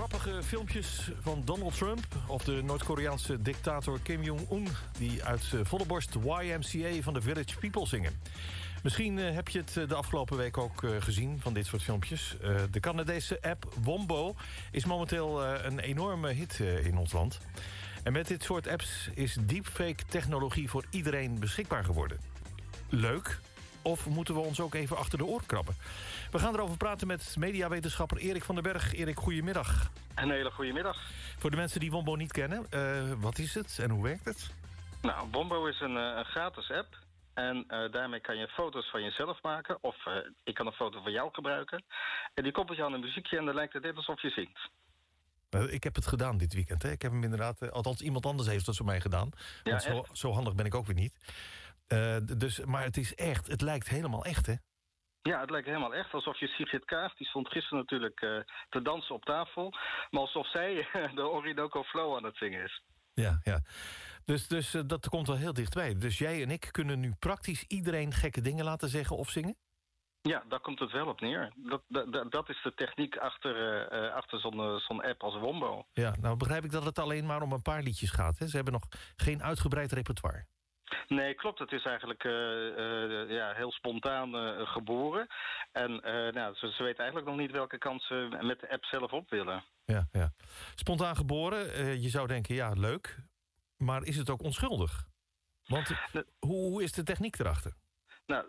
grappige filmpjes van Donald Trump... of de Noord-Koreaanse dictator Kim Jong-un... die uit eh, volle borst YMCA van de Village People zingen. Misschien eh, heb je het eh, de afgelopen week ook gezien van dit soort filmpjes. de Canadese app Wombo is momenteel een enorme hit in ons land. En met dit soort apps is deepfake-technologie voor iedereen beschikbaar geworden. Leuk, of moeten we ons ook even achter de oor krabben? We gaan erover praten met mediawetenschapper Erik van den Berg. Erik, goedemiddag. Een hele goede middag. Voor de mensen die Wombo niet kennen, uh, wat is het en hoe werkt het? Nou, Wombo is een, uh, een gratis app. En uh, daarmee kan je foto's van jezelf maken. Of ik kan een foto van jou gebruiken. En die koppelt je aan een muziekje en dan lijkt het net alsof je zingt. Ik heb het gedaan dit weekend. Hè. Ik heb hem inderdaad, althans iemand anders heeft dat voor mij gedaan. Ja, zo, zo, handig ben ik ook weer niet. Uh, dus, maar het is echt, het lijkt helemaal echt, hè? Ja, het lijkt helemaal echt. Alsof je Sigrid Kaag, die stond gisteren natuurlijk uh, te dansen op tafel. Maar alsof zij de Orinoco Flow aan het zingen is. Ja, ja. Dus, dus uh, dat komt wel heel dichtbij. Dus jij en ik kunnen nu praktisch iedereen gekke dingen laten zeggen of zingen? Ja, daar komt het wel op neer. Dat, dat, dat is de techniek achter, uh, achter zo'n zo'n app als Wombo. Ja, nou begrijp ik dat het alleen maar om een paar liedjes gaat. Hè? Ze hebben nog geen uitgebreid repertoire. Nee, klopt. Het is eigenlijk uh, uh, ja, heel spontaan uh, geboren. En nou, ze, ze, weten eigenlijk nog niet welke kant ze met de app zelf op willen. Ja, ja. Spontaan geboren, je zou denken, ja, leuk. Maar is het ook onschuldig? Want hoe, hoe is de techniek erachter? Nou,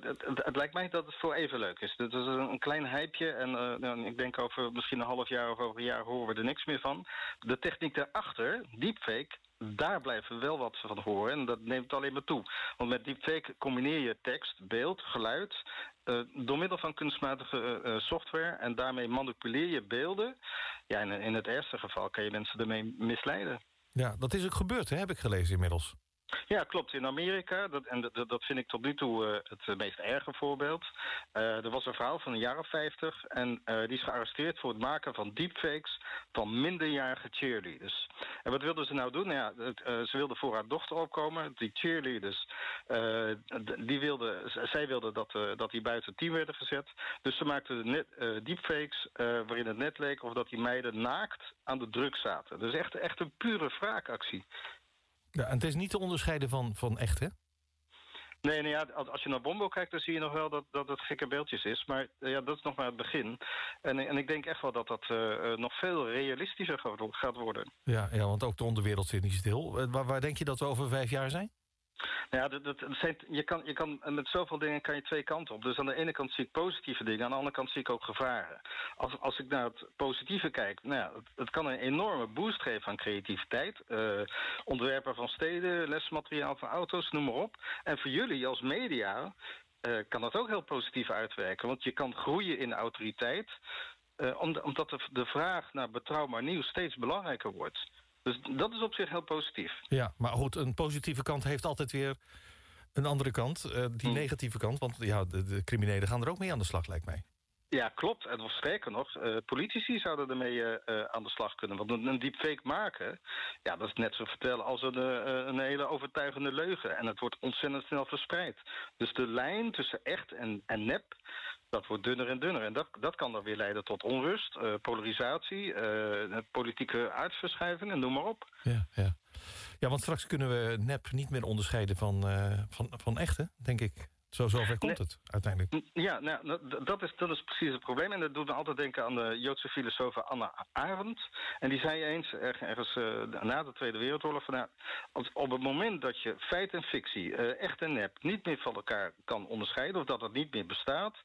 het, het, lijkt mij dat het voor even leuk is. Het is een klein hypeje en uh, ik denk over misschien een half jaar of over een jaar horen we er niks meer van. De techniek daarachter, deepfake, daar blijven we wel wat van horen. En dat neemt alleen maar toe. Want met deepfake combineer je tekst, beeld, geluid... Uh, door middel van kunstmatige uh, software... en daarmee manipuleer je beelden. Ja, in, in het ergste geval kan je mensen ermee misleiden. Ja, dat is ook gebeurd, hè, heb ik gelezen inmiddels. Ja, klopt. In Amerika, dat, en dat, dat vind ik tot nu toe uh, het meest erge voorbeeld. Uh, er was een vrouw van jaar of vijftig en uh, die is gearresteerd voor het maken van deepfakes van minderjarige cheerleaders. En wat wilden ze nou doen? Nou ja, ze wilden voor haar dochter opkomen. Die cheerleaders, die wilde, zij wilde dat, dat die buiten team werden gezet. Dus ze maakten net, deepfakes waarin het net leek of dat die meiden naakt aan de druk zaten. Dus echt, echt een pure wraakactie. Ja, en het is niet te onderscheiden van, van echt, hè? Nee, nee ja, als je naar Bombo kijkt, dan zie je nog wel dat, dat het gekke beeldjes is. Maar eh, ja, dat is nog maar het begin. En, en ik denk echt wel dat dat uh, nog veel realistischer gaat worden. Ja, ja, want ook de onderwereld zit niet stil. Waar, waar denk je dat we over vijf jaar zijn? Nou ja, dat, dat zijn, je, kan, je kan, met zoveel dingen kan je twee kanten op. Dus aan de ene kant zie ik positieve dingen, aan de andere kant zie ik ook gevaren. Als, als ik naar het positieve kijk, nou ja, het, kan een enorme boost geven aan creativiteit. Uh, ontwerpen van steden, lesmateriaal van auto's, noem maar op. En voor jullie als media uh, kan dat ook heel positief uitwerken. Want je kan groeien in autoriteit, uh, omdat de, de vraag naar betrouwbaar nieuws steeds belangrijker wordt. Dus dat is op zich heel positief. Ja, maar goed, een positieve kant heeft altijd weer een andere kant. Uh, die hm. negatieve kant, want ja, de, de criminelen gaan er ook mee aan de slag, lijkt mij. Ja, klopt. En nog sterker nog, uh, politici zouden ermee uh, aan de slag kunnen. Want een, een deepfake maken, ja, dat is net zo vertellen als een, een hele overtuigende leugen. En het wordt ontzettend snel verspreid. Dus de lijn tussen echt en, en nep, dat wordt dunner en dunner. En dat, dat kan dan weer leiden tot onrust, uh, polarisatie, uh, politieke uitverschuiving en noem maar op. Ja, ja. ja, want straks kunnen we nep niet meer onderscheiden van, uh, van, van echte, denk ik. Zo zover komt het uiteindelijk. Ja, nou, dat, is, dat is precies het probleem. En dat doet me altijd denken aan de Joodse filosoof Anna Arendt. En die zei eens, ergens uh, na de Tweede Wereldoorlog... Van, nou, op het moment dat je feit en fictie, uh, echt en nep... niet meer van elkaar kan onderscheiden... of dat het niet meer bestaat...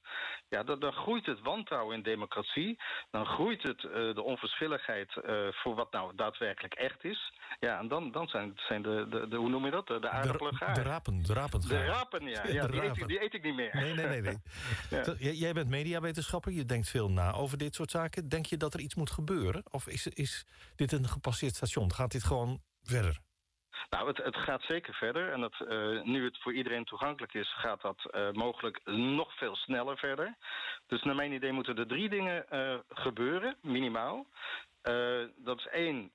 ja, dan, dan groeit het wantrouwen in democratie. Dan groeit het uh, de onverschilligheid voor wat nou daadwerkelijk echt is. Ja, en dan, dan zijn, zijn de, de, de, hoe noem je dat? De, de aardappelen De, de rapen, de rapen. De rapen, ja. ja Die, eet ik niet meer. Nee, nee, nee. nee. ja. Jij bent mediawetenschapper, je denkt veel na over dit soort zaken. Denk je dat er iets moet gebeuren? Of is, is dit een gepasseerd station? Gaat dit gewoon verder? Nou, het, het, gaat zeker verder. En dat, uh, nu het voor iedereen toegankelijk is, gaat dat uh, mogelijk nog veel sneller verder. Dus naar mijn idee moeten er drie dingen uh, gebeuren, minimaal. Dat is één,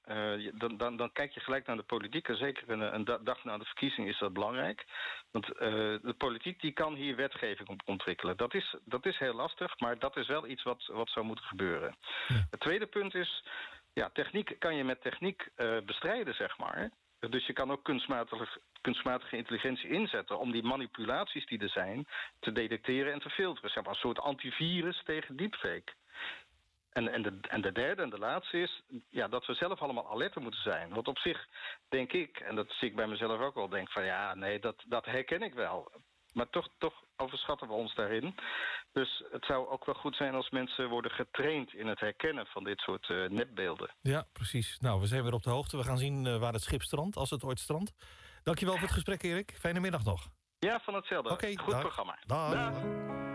dan, dan, dan kijk je gelijk naar de politiek. En zeker een, een dag na de verkiezing is dat belangrijk. Want de politiek die kan hier wetgeving ontwikkelen. Dat is, dat is heel lastig, maar dat is wel iets wat, wat zou moeten gebeuren. Het tweede punt is, ja, techniek kan je met techniek bestrijden, zeg maar. Dus je kan ook kunstmatige, kunstmatige intelligentie inzetten... om die manipulaties die er zijn te detecteren en te filteren. Zeg maar een soort antivirus tegen deepfake. En, en, de, en de derde en de laatste is ja, dat we zelf allemaal alerter moeten zijn. Want op zich denk ik, en dat zie ik bij mezelf ook wel... denk van ja, nee, dat, dat herken ik wel. Maar toch, toch overschatten we ons daarin. Dus het zou ook wel goed zijn als mensen worden getraind... in het herkennen van dit soort uh, nepbeelden. Ja, precies. Nou, we zijn weer op de hoogte. We gaan zien uh, waar het schip strandt, als het ooit strandt. Dankjewel voor het gesprek, Erik. Fijne middag nog. Ja, van hetzelfde. Okay, Goed dag. programma. Dag. dag.